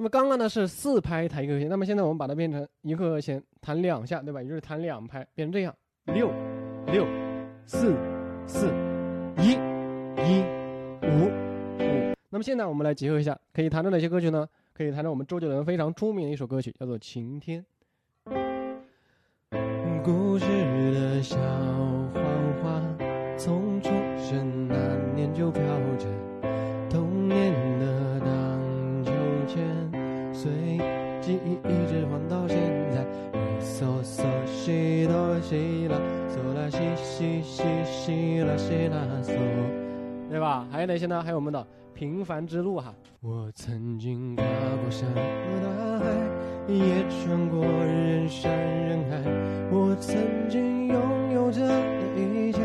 那么刚刚呢是四拍弹一个和弦，那么现在我们把它变成一个和弦弹两下，对吧？也就是弹两拍，变成这样：六六四四一一五五。那么现在我们来结合一下，可以弹着哪些歌曲呢？可以弹着我们周杰伦非常出名的一首歌曲，叫做《晴天》。故事的小西西西西啦西啦嗦，对吧？还有哪些呢？还有我们的《平凡之路》哈。我曾经跨过山和大海，也穿过人山人海。我曾经拥有着的一切，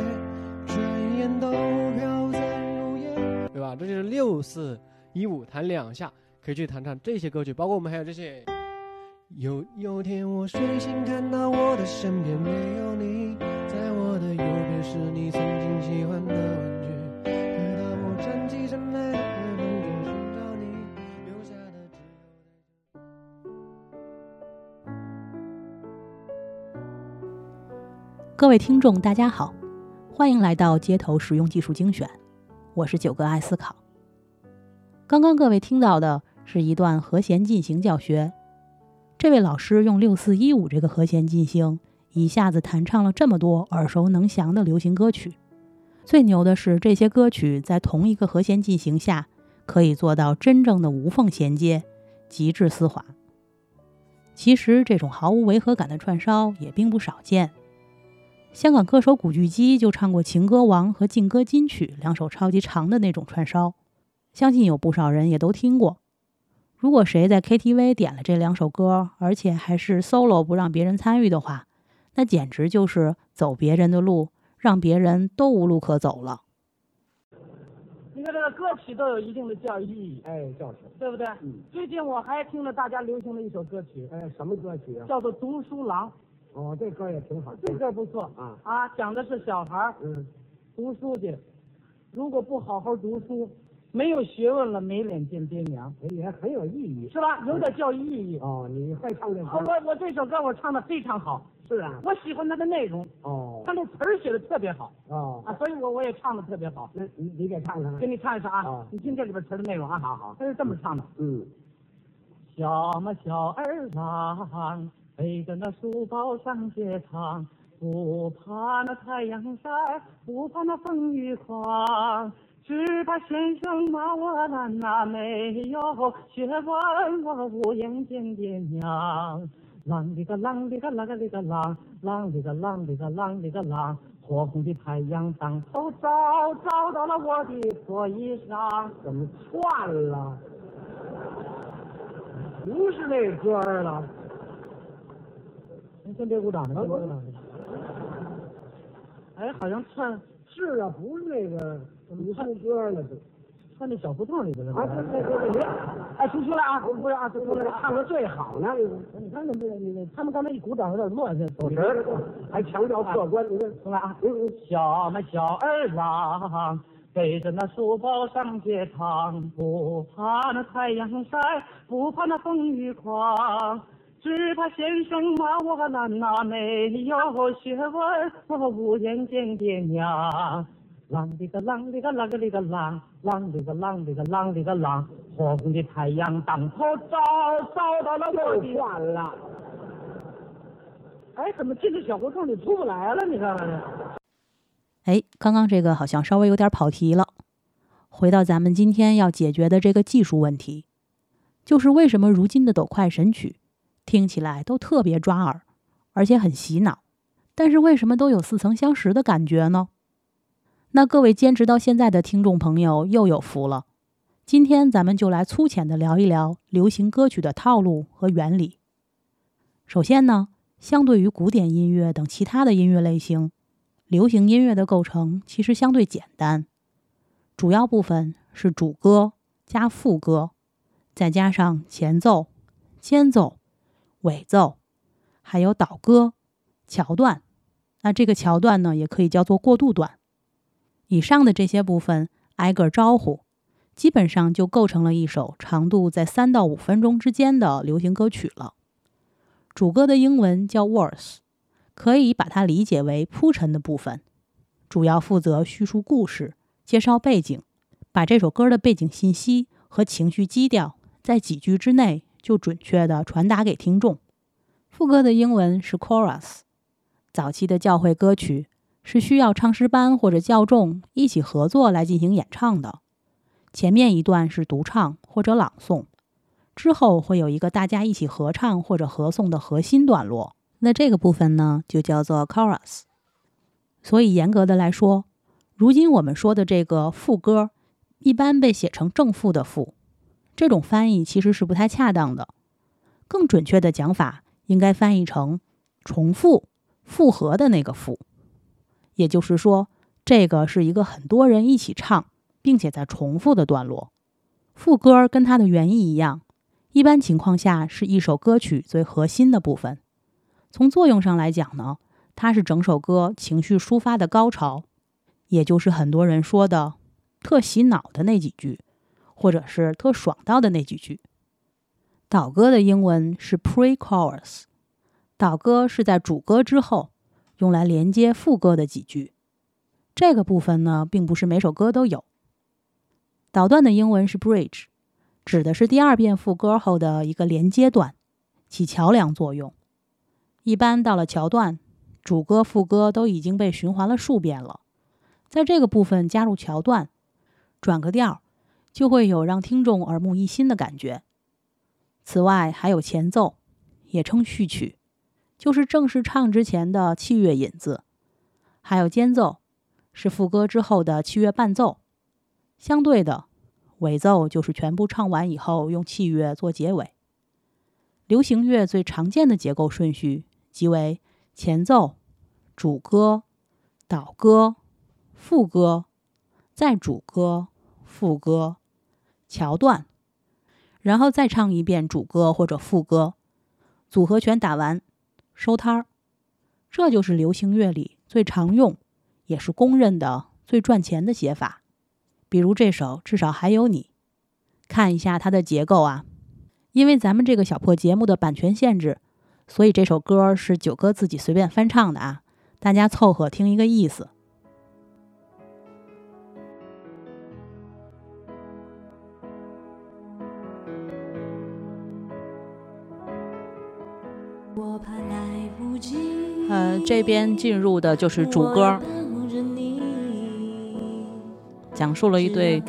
转眼都飘散如烟，对吧？这就是六四一五弹两下，可以去弹唱这些歌曲，包括我们还有这些。有有天我睡醒，看到我的身边没有你，是你曾经喜欢的玩具。各位听众，大家好，欢迎来到街头实用技术精选，我是九哥爱思考。刚刚各位听到的是一段和弦进行教学，这位老师用六四一五这个和弦进行，一下子弹唱了这么多耳熟能详的流行歌曲。最牛的是，这些歌曲在同一个和弦进行下，可以做到真正的无缝衔接，极致丝滑。其实这种毫无违和感的串烧也并不少见。香港歌手古巨基就唱过《情歌王》和《劲歌金曲》两首超级长的那种串烧，相信有不少人也都听过。如果谁在 KTV 点了这两首歌，而且还是 solo 不让别人参与的话，那简直就是走别人的路，让别人都无路可走了。你看这个歌曲都有一定的教育意义，哎，教育，对不对？嗯最近我还听了大家流行的一首歌曲，哎，什么歌曲啊？叫做《读书郎哦，这歌也挺好》，这歌不错啊啊，讲的是小孩儿嗯，读书去，如果不好好读书，没有学问了，没脸见爹娘，也很有意义。是吧？有点教育意义。哦，你会唱这我歌？我我这首歌我唱的非常好，是啊。我喜欢他的内容，哦他那词儿写的特别好哦，啊，所以我我也唱的特别好。那你你给唱唱。给你唱一唱啊啊，你听这里边词儿的内容啊。好好他是这么唱的。嗯，小嘛小儿郎，背着那书包上街堂，不怕那太阳晒，不怕那风雨狂，只怕先生骂我懒呐，没有学问我无颜见爹娘。啷里个啷里个啷个里个啷，啷里个啷里个啷里个啷，火红的太阳当头照，照到了我的破衣裳。怎么串了？不是那歌儿了。您先别鼓掌了，别鼓掌了。哎，好像串是啊，不是那个读书歌了，这。串那小胡同里边了。啊，对对对对，哎，出去了啊！不是啊，出去了啊！唱的最好呢，你看这这这，他们刚才一鼓掌有点乱，这走你神儿。还强调客观，你看，重来啊！小嘛小儿郎，背着那书包上街场，不怕那太阳晒，不怕那风雨狂，只怕先生骂我懒呐，没有学问，我无颜见爹娘。啷哩个啷哩个啷个里个啷，啷哩个啷哩个啷哩个啷，火红的太阳当头照，照到了我又的。串了。哎，怎么进这小胡同里出不来了？你看看这。哎，刚刚这个好像稍微有点跑题了。回到咱们今天要解决的这个技术问题，就是为什么如今的抖快神曲听起来都特别抓耳，而且很洗脑，但是为什么都有似曾相识的感觉呢？那各位坚持到现在的听众朋友又有福了。今天咱们就来粗浅的聊一聊流行歌曲的套路和原理。首先呢，相对于古典音乐等其他的音乐类型，流行音乐的构成其实相对简单，主要部分是主歌加副歌，再加上前奏、间奏、尾奏，还有导歌、桥段。那这个桥段呢，也可以叫做过渡段。以上的这些部分挨个招呼，基本上就构成了一首长度在三到五分钟之间的流行歌曲了。主歌的英文叫 verse，可以把它理解为铺陈的部分，主要负责叙述故事、介绍背景，把这首歌的背景信息和情绪基调在几句之内就准确地传达给听众。副歌的英文是 chorus。早期的教会歌曲是需要唱诗班或者教众一起合作来进行演唱的。前面一段是独唱或者朗诵，之后会有一个大家一起合唱或者合诵的核心段落。那这个部分呢，就叫做 chorus。所以严格的来说，如今我们说的这个副歌，一般被写成正副的副，这种翻译其实是不太恰当的。更准确的讲法应该翻译成重复、复合的那个复。也就是说，这个是一个很多人一起唱。并且在重复的段落，副歌跟它的原意一样，一般情况下是一首歌曲最核心的部分。从作用上来讲呢，它是整首歌情绪抒发的高潮，也就是很多人说的特洗脑的那几句，或者是特爽到的那几句。导歌的英文是 pre-chorus，导歌是在主歌之后，用来连接副歌的几句。这个部分呢，并不是每首歌都有。导段的英文是 bridge，指的是第二遍副歌后的一个连接段，起桥梁作用。一般到了桥段，主歌副歌都已经被循环了数遍了，在这个部分加入桥段，转个调，就会有让听众耳目一新的感觉。此外，还有前奏，也称序曲，就是正式唱之前的器乐引子；还有间奏，是副歌之后的器乐伴奏。相对的，尾奏就是全部唱完以后用器乐做结尾。流行乐最常见的结构顺序即为前奏、主歌、导歌、副歌，再主歌、副歌、桥段，然后再唱一遍主歌或者副歌，组合拳打完，收摊儿。这就是流行乐里最常用，也是公认的最赚钱的写法。比如这首，至少还有你，看一下它的结构啊。因为咱们这个小破节目的版权限制，所以这首歌是九哥自己随便翻唱的啊，大家凑合听一个意思。这边进入的就是主歌。讲述了一对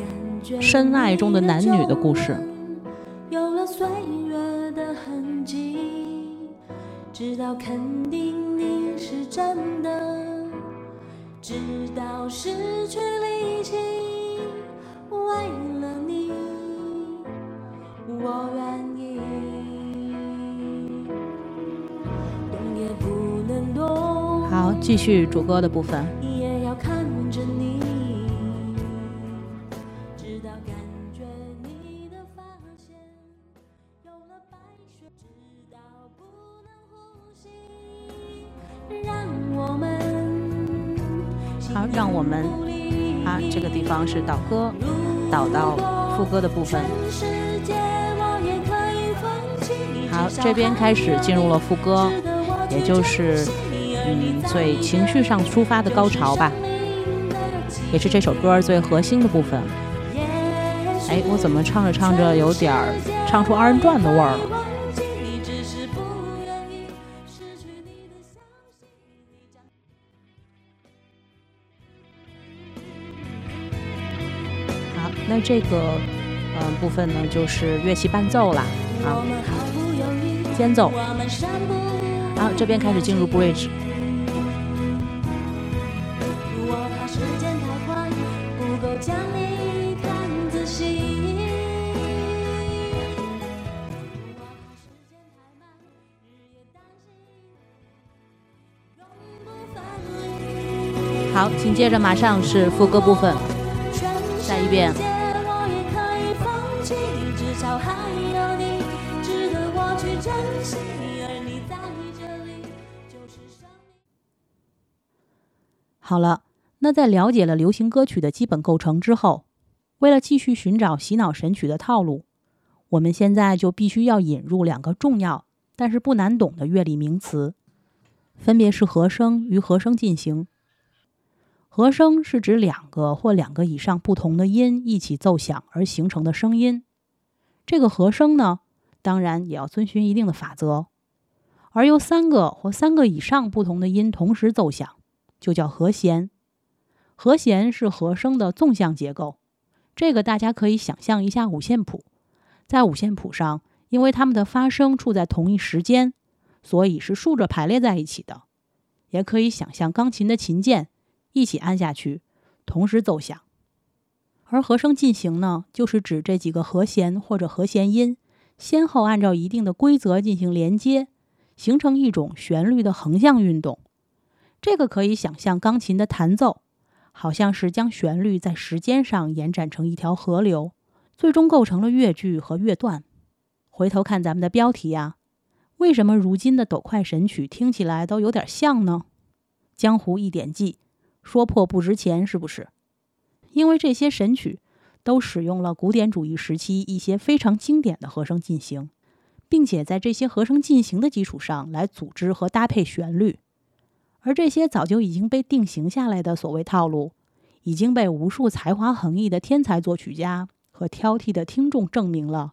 深爱中的男女的故事。有了岁月的痕迹，知道肯定你是真的，直到失去力气，为了你，我愿继续主歌的部分。好让我们啊，这个地方是导歌，导到副歌的部分。好，这边开始进入了副歌，也就是嗯最情绪上出发的高潮吧，也是这首歌最核心的部分。哎，我怎么唱着唱着有点儿唱出二人转的味儿了？那这个嗯部分呢，就是乐器伴奏啦，啊，间奏，好，这边开始进入 bridge。接着马上是副歌部分，再一遍。好了，那在了解了流行歌曲的基本构成之后，为了继续寻找洗脑神曲的套路，我们现在就必须要引入两个重要但是不难懂的乐理名词，分别是和声与和声进行。和声是指两个或两个以上不同的音一起奏响而形成的声音。这个和声呢，当然也要遵循一定的法则。而由三个或三个以上不同的音同时奏响，就叫和弦。和弦是和声的纵向结构。这个大家可以想象一下五线谱，在五线谱上，因为它们的发声处在同一时间，所以是竖着排列在一起的。也可以想象钢琴的琴键一起按下去，同时奏响。而和声进行呢，就是指这几个和弦或者和弦音先后按照一定的规则进行连接，形成一种旋律的横向运动。这个可以想象钢琴的弹奏，好像是将旋律在时间上延展成一条河流，最终构成了乐句和乐段。回头看咱们的标题呀，为什么如今的抖快神曲听起来都有点像呢？江湖一点记，说破不值钱，是不是？因为这些神曲都使用了古典主义时期一些非常经典的和声进行，并且在这些和声进行的基础上来组织和搭配旋律。而这些早就已经被定型下来的所谓套路，已经被无数才华横溢的天才作曲家和挑剔的听众证明了，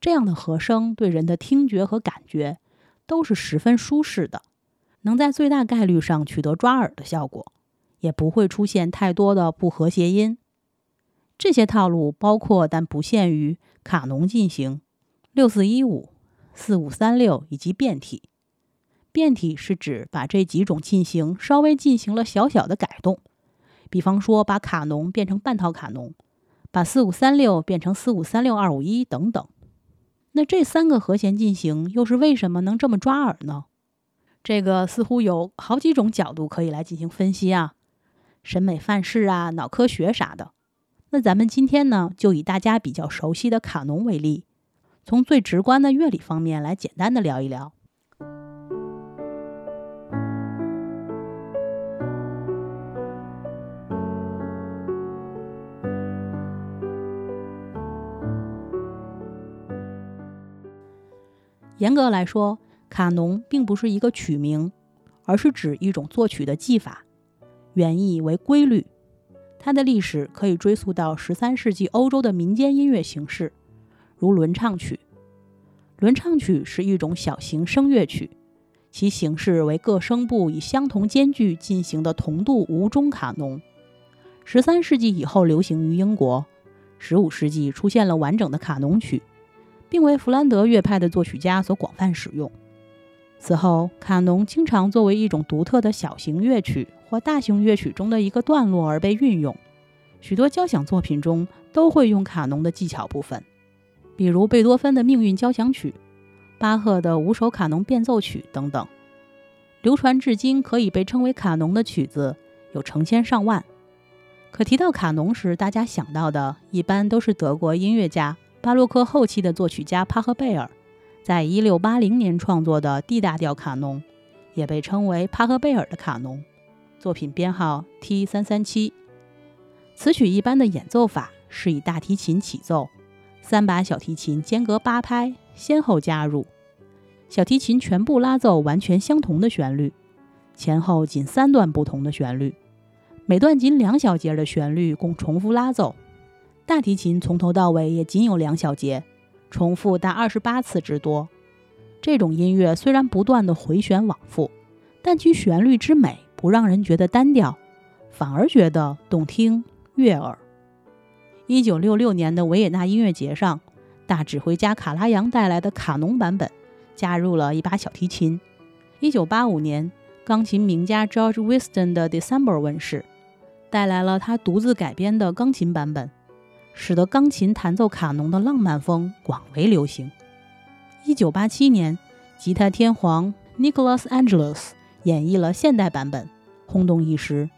这样的和声对人的听觉和感觉都是十分舒适的，能在最大概率上取得抓耳的效果。也不会出现太多的不和谐音。这些套路包括但不限于卡农进行、六四一五、四五三六以及变体。变体是指把这几种进行稍微进行了小小的改动，比方说把卡农变成半套卡农，把四五三六变成四五三六二五一等等。那这三个和弦进行又是为什么能这么抓耳呢？这个似乎有好几种角度可以来进行分析啊。审美范式啊，脑科学啥的。那咱们今天呢，就以大家比较熟悉的卡农为例，从最直观的乐理方面来简单的聊一聊。严格来说，卡农并不是一个曲名，而是指一种作曲的技法。原意为规律，它的历史可以追溯到十三世纪欧洲的民间音乐形式，如轮唱曲。轮唱曲是一种小型声乐曲，其形式为各声部以相同间距进行的同度无中卡农。十三世纪以后流行于英国，十五世纪出现了完整的卡农曲，并为弗兰德乐派的作曲家所广泛使用。此后，卡农经常作为一种独特的小型乐曲。或大型乐曲中的一个段落而被运用，许多交响作品中都会用卡农的技巧部分，比如贝多芬的命运交响曲、巴赫的五首卡农变奏曲等等。流传至今可以被称为卡农的曲子有成千上万。可提到卡农时，大家想到的一般都是德国音乐家巴洛克后期的作曲家帕赫贝尔在一六八零年创作的 D 大调卡农，也被称为帕赫贝尔的卡农。作品编号 T 三三七。此曲一般的演奏法是以大提琴起奏，三把小提琴间隔八拍，先后加入，小提琴全部拉奏完全相同的旋律，前后仅三段不同的旋律，每段仅两小节的旋律共重复拉奏，大提琴从头到尾也仅有两小节，重复达二十八次之多。这种音乐虽然不断的回旋往复，但其旋律之美。不让人觉得单调，反而觉得动听悦耳。一九六六年的维也纳音乐节上，大指挥家卡拉扬带来的卡农版本加入了一把小提琴。一九八五年，钢琴名家 George Winston 的 December 问世，带来了他独自改编的钢琴版本，使得钢琴弹奏卡农的浪漫风广为流行。一九八七年，吉他天皇 Nicholas Angelus。演绎了现代版本，轰动一时。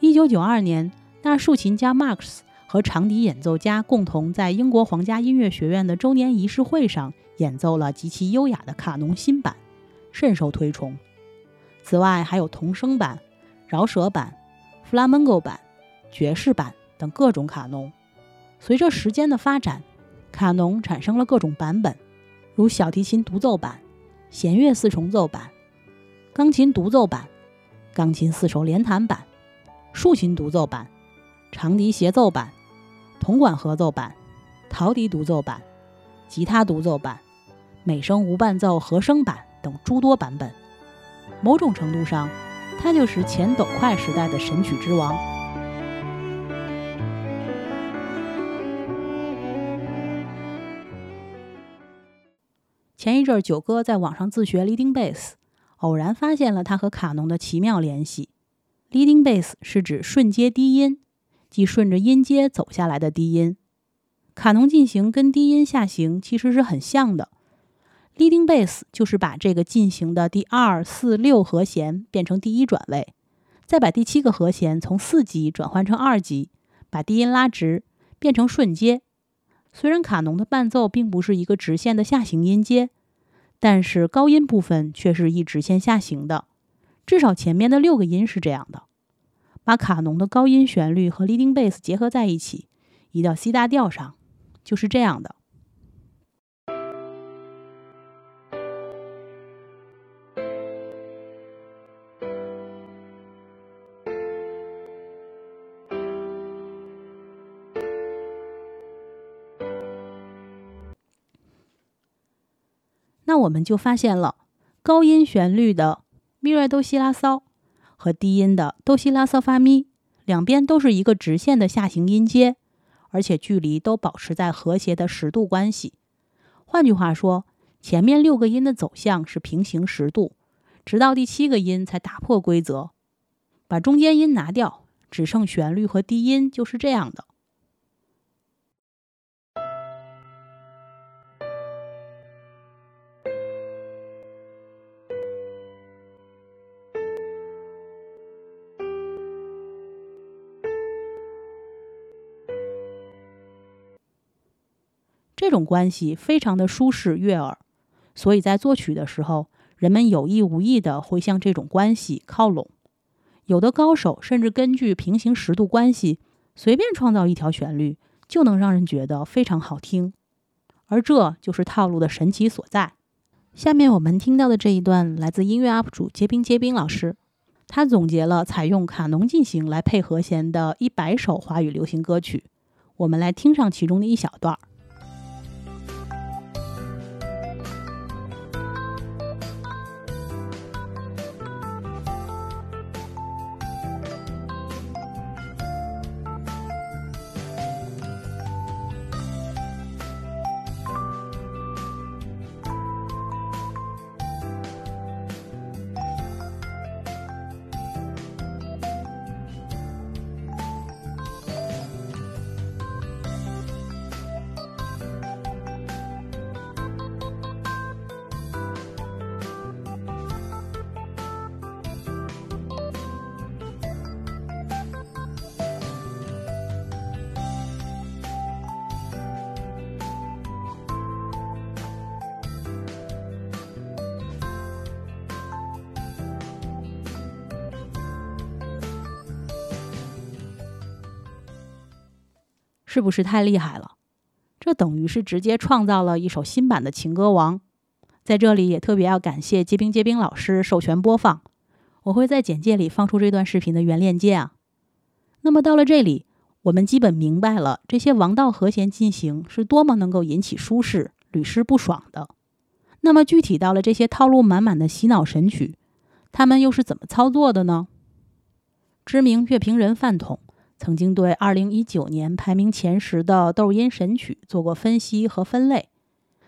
一九九二年，大竖琴家 Marx 和长笛演奏家共同在英国皇家音乐学院的周年仪式会上演奏了极其优雅的卡农新版，甚受推崇。此外，还有童声版、饶舌版、弗拉门戈版、爵士版等各种卡农。随着时间的发展，卡农产生了各种版本，如小提琴独奏版、弦乐四重奏版、钢琴独奏版、钢琴四手联弹版、竖琴独奏版、长笛协奏版、铜管合奏版、陶笛独奏版、吉他独奏版、美声无伴奏和声版等诸多版本。某种程度上，他就是前抖快时代的神曲之王。前一阵儿，九哥在网上自学 leading bass，偶然发现了他和卡农的奇妙联系。leading bass 是指顺阶低音，即顺着音阶走下来的低音。卡农进行跟低音下行其实是很像的。leading bass 就是把这个进行的第二、四、六和弦变成第一转位，再把第七个和弦从四级转换成二级，把低音拉直，变成顺阶。虽然卡农的伴奏并不是一个直线的下行音阶，但是高音部分却是一直线下行的，至少前面的六个音是这样的。把卡农的高音旋律和 leading bass 结合在一起，移到 C 大调上，就是这样的。我们就发现了，高音旋律的咪瑞哆西拉骚和低音的哆西拉骚发咪，两边都是一个直线的下行音阶，而且距离都保持在和谐的十度关系。换句话说，前面六个音的走向是平行十度，直到第七个音才打破规则，把中间音拿掉，只剩旋律和低音，就是这样的。这种关系非常的舒适悦耳，所以在作曲的时候，人们有意无意的会向这种关系靠拢。有的高手甚至根据平行十度关系，随便创造一条旋律，就能让人觉得非常好听。而这就是套路的神奇所在。下面我们听到的这一段来自音乐 UP 主结冰结冰老师，他总结了采用卡农进行来配和弦的一百首华语流行歌曲，我们来听上其中的一小段儿。是不是太厉害了？这等于是直接创造了一首新版的情歌王。在这里也特别要感谢结冰结冰老师授权播放，我会在简介里放出这段视频的原链接啊。那么到了这里，我们基本明白了这些王道和弦进行是多么能够引起舒适、屡试不爽的。那么具体到了这些套路满满的洗脑神曲，他们又是怎么操作的呢？知名乐评人饭桶。曾经对二零一九年排名前十的抖音神曲做过分析和分类，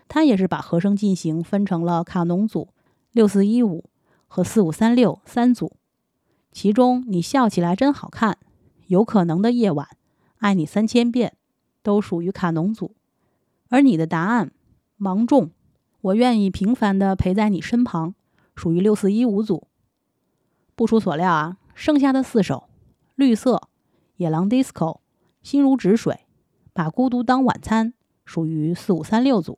他也是把和声进行分成了卡农组、六四一五和四五三六三组。其中，你笑起来真好看，有可能的夜晚，爱你三千遍，都属于卡农组。而你的答案，芒种，我愿意平凡的陪在你身旁，属于六四一五组。不出所料啊，剩下的四首，绿色。野狼 disco，心如止水，把孤独当晚餐，属于四五三六组。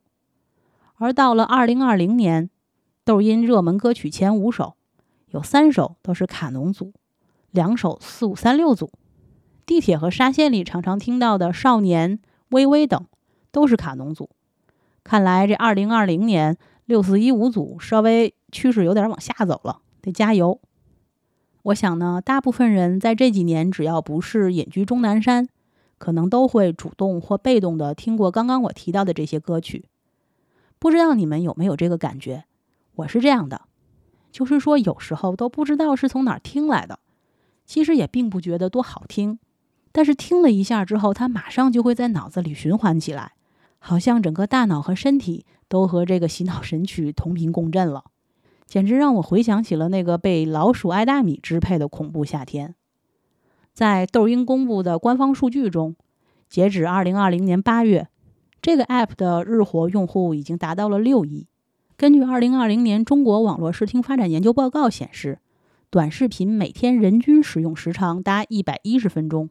而到了二零二零年，抖音热门歌曲前五首，有三首都是卡农组，两首四五三六组。地铁和沙县里常常听到的《少年》《微微等都是卡农组。看来这二零二零年六四一五组稍微趋势有点往下走了，得加油。我想呢，大部分人在这几年只要不是隐居终南山，可能都会主动或被动的听过刚刚我提到的这些歌曲。不知道你们有没有这个感觉？我是这样的，就是说有时候都不知道是从哪儿听来的，其实也并不觉得多好听，但是听了一下之后，它马上就会在脑子里循环起来，好像整个大脑和身体都和这个洗脑神曲同频共振了，简直让我回想起了那个被老鼠爱大米支配的恐怖夏天。在抖音公布的官方数据中，截止二零二零年八月。这个 App 的日活用户已经达到了六亿。根据二零二零年中国网络视听发展研究报告显示，短视频每天人均使用时长达一百一十分钟。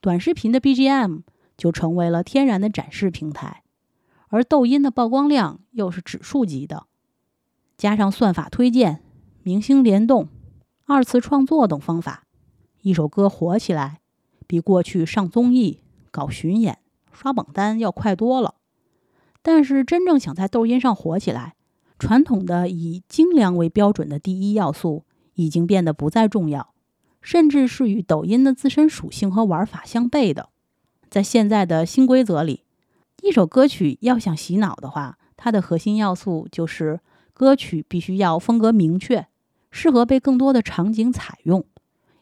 短视频的 BGM 就成为了天然的展示平台，而抖音的曝光量又是指数级的。加上算法推荐、明星联动、二次创作等方法，一首歌火起来，比过去上综艺、搞巡演。刷榜单要快多了，但是真正想在抖音上火起来，传统的以精良为标准的第一要素已经变得不再重要，甚至是与抖音的自身属性和玩法相悖的。在现在的新规则里，一首歌曲要想洗脑的话，它的核心要素就是歌曲必须要风格明确，适合被更多的场景采用，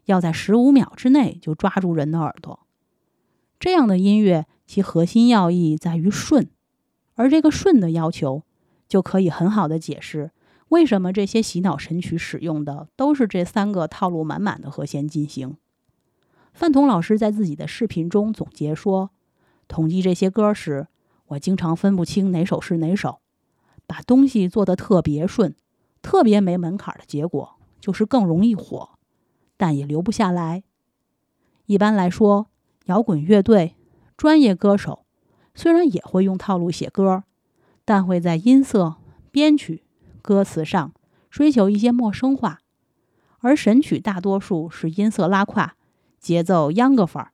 要在十五秒之内就抓住人的耳朵。这样的音乐。其核心要义在于顺，而这个顺的要求，就可以很好的解释为什么这些洗脑神曲使用的都是这三个套路满满的和弦进行。范彤老师在自己的视频中总结说，统计这些歌时，我经常分不清哪首是哪首，把东西做得特别顺，特别没门槛的结果，就是更容易火，但也留不下来。一般来说，摇滚乐队。专业歌手虽然也会用套路写歌，但会在音色、编曲、歌词上追求一些陌生化；而神曲大多数是音色拉胯、节奏秧歌范儿，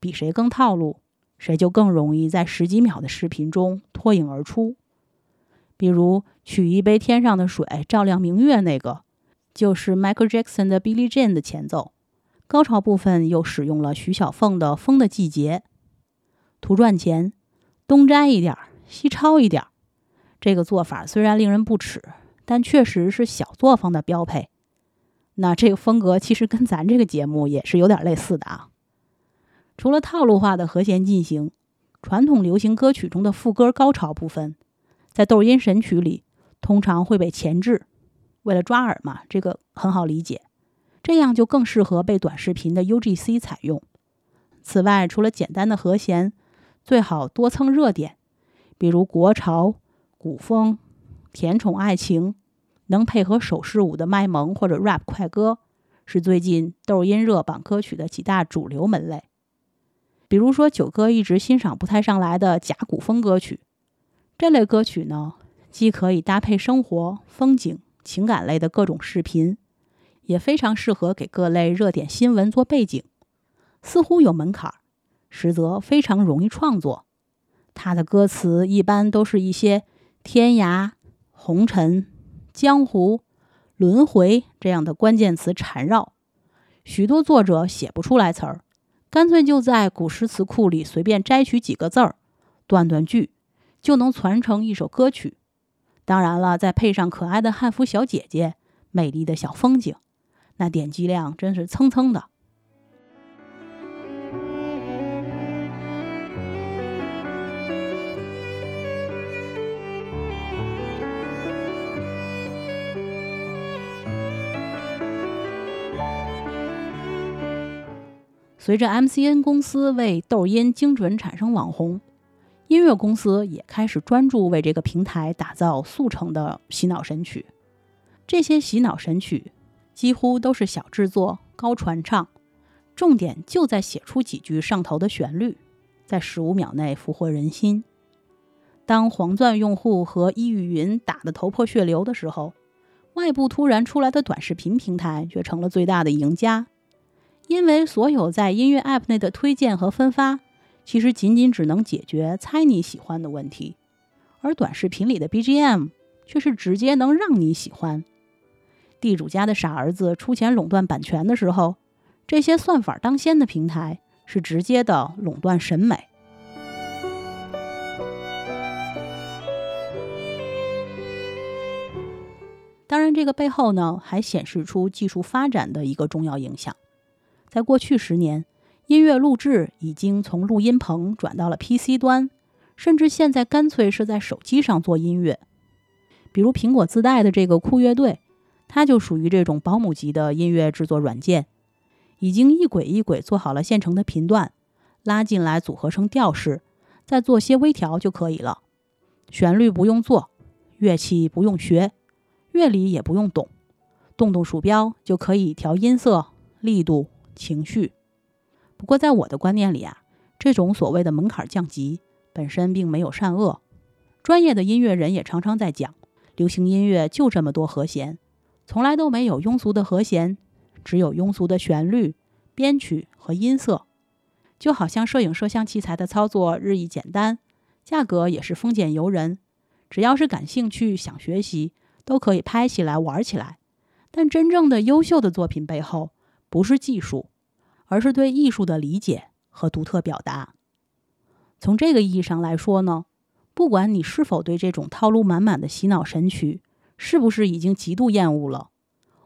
比谁更套路，谁就更容易在十几秒的视频中脱颖而出。比如“取一杯天上的水，照亮明月”那个，就是 Michael Jackson 的《Billie Jean》的前奏，高潮部分又使用了徐小凤的《风的季节》。图赚钱，东摘一点儿，西抄一点儿。这个做法虽然令人不齿，但确实是小作坊的标配。那这个风格其实跟咱这个节目也是有点类似的啊。除了套路化的和弦进行，传统流行歌曲中的副歌高潮部分，在抖音神曲里通常会被前置，为了抓耳嘛，这个很好理解。这样就更适合被短视频的 UGC 采用。此外，除了简单的和弦，最好多蹭热点，比如国潮、古风、甜宠爱情，能配合手势舞的卖萌或者 rap 快歌，是最近抖音热榜歌曲的几大主流门类。比如说九哥一直欣赏不太上来的假古风歌曲，这类歌曲呢，既可以搭配生活、风景、情感类的各种视频，也非常适合给各类热点新闻做背景，似乎有门槛。实则非常容易创作，他的歌词一般都是一些天涯、红尘、江湖、轮回这样的关键词缠绕，许多作者写不出来词儿，干脆就在古诗词库里随便摘取几个字儿，断断句，就能传成一首歌曲。当然了，再配上可爱的汉服小姐姐、美丽的小风景，那点击量真是蹭蹭的。随着 MCN 公司为抖音精准产生网红，音乐公司也开始专注为这个平台打造速成的洗脑神曲。这些洗脑神曲几乎都是小制作、高传唱，重点就在写出几句上头的旋律，在十五秒内俘获人心。当黄钻用户和易雨云打得头破血流的时候，外部突然出来的短视频平台却成了最大的赢家。因为所有在音乐 App 内的推荐和分发，其实仅仅只能解决猜你喜欢的问题，而短视频里的 BGM 却是直接能让你喜欢。地主家的傻儿子出钱垄断版权的时候，这些算法当先的平台是直接的垄断审美。当然，这个背后呢，还显示出技术发展的一个重要影响。在过去十年，音乐录制已经从录音棚转到了 PC 端，甚至现在干脆是在手机上做音乐。比如苹果自带的这个酷乐队，它就属于这种保姆级的音乐制作软件，已经一轨一轨做好了现成的频段，拉进来组合成调式，再做些微调就可以了。旋律不用做，乐器不用学。乐理也不用懂，动动鼠标就可以调音色、力度、情绪。不过，在我的观念里啊，这种所谓的门槛降级本身并没有善恶。专业的音乐人也常常在讲，流行音乐就这么多和弦，从来都没有庸俗的和弦，只有庸俗的旋律、编曲和音色。就好像摄影摄像器材的操作日益简单，价格也是丰俭由人。只要是感兴趣、想学习。都可以拍起来玩起来，但真正的优秀的作品背后，不是技术，而是对艺术的理解和独特表达。从这个意义上来说呢，不管你是否对这种套路满满的洗脑神曲，是不是已经极度厌恶了，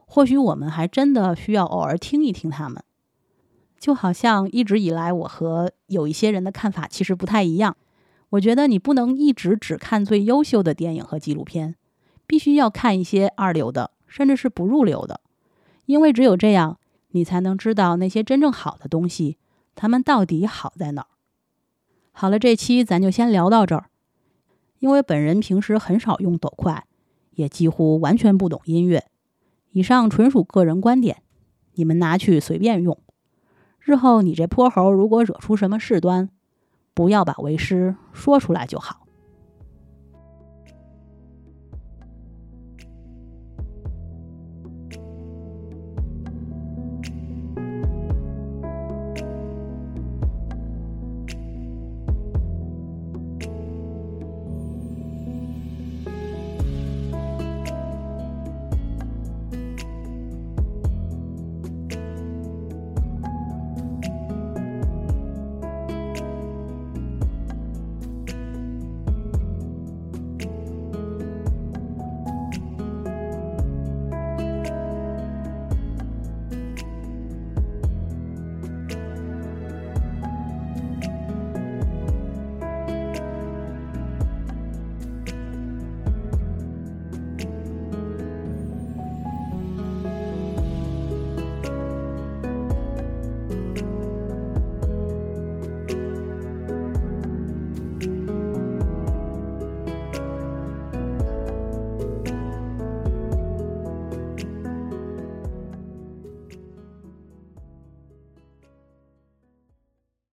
或许我们还真的需要偶尔听一听他们。就好像一直以来，我和有一些人的看法其实不太一样。我觉得你不能一直只看最优秀的电影和纪录片。必须要看一些二流的，甚至是不入流的，因为只有这样，你才能知道那些真正好的东西，它们到底好在哪儿。好了，这期咱就先聊到这儿。因为本人平时很少用抖快，也几乎完全不懂音乐。以上纯属个人观点，你们拿去随便用。日后你这泼猴如果惹出什么事端，不要把为师说出来就好。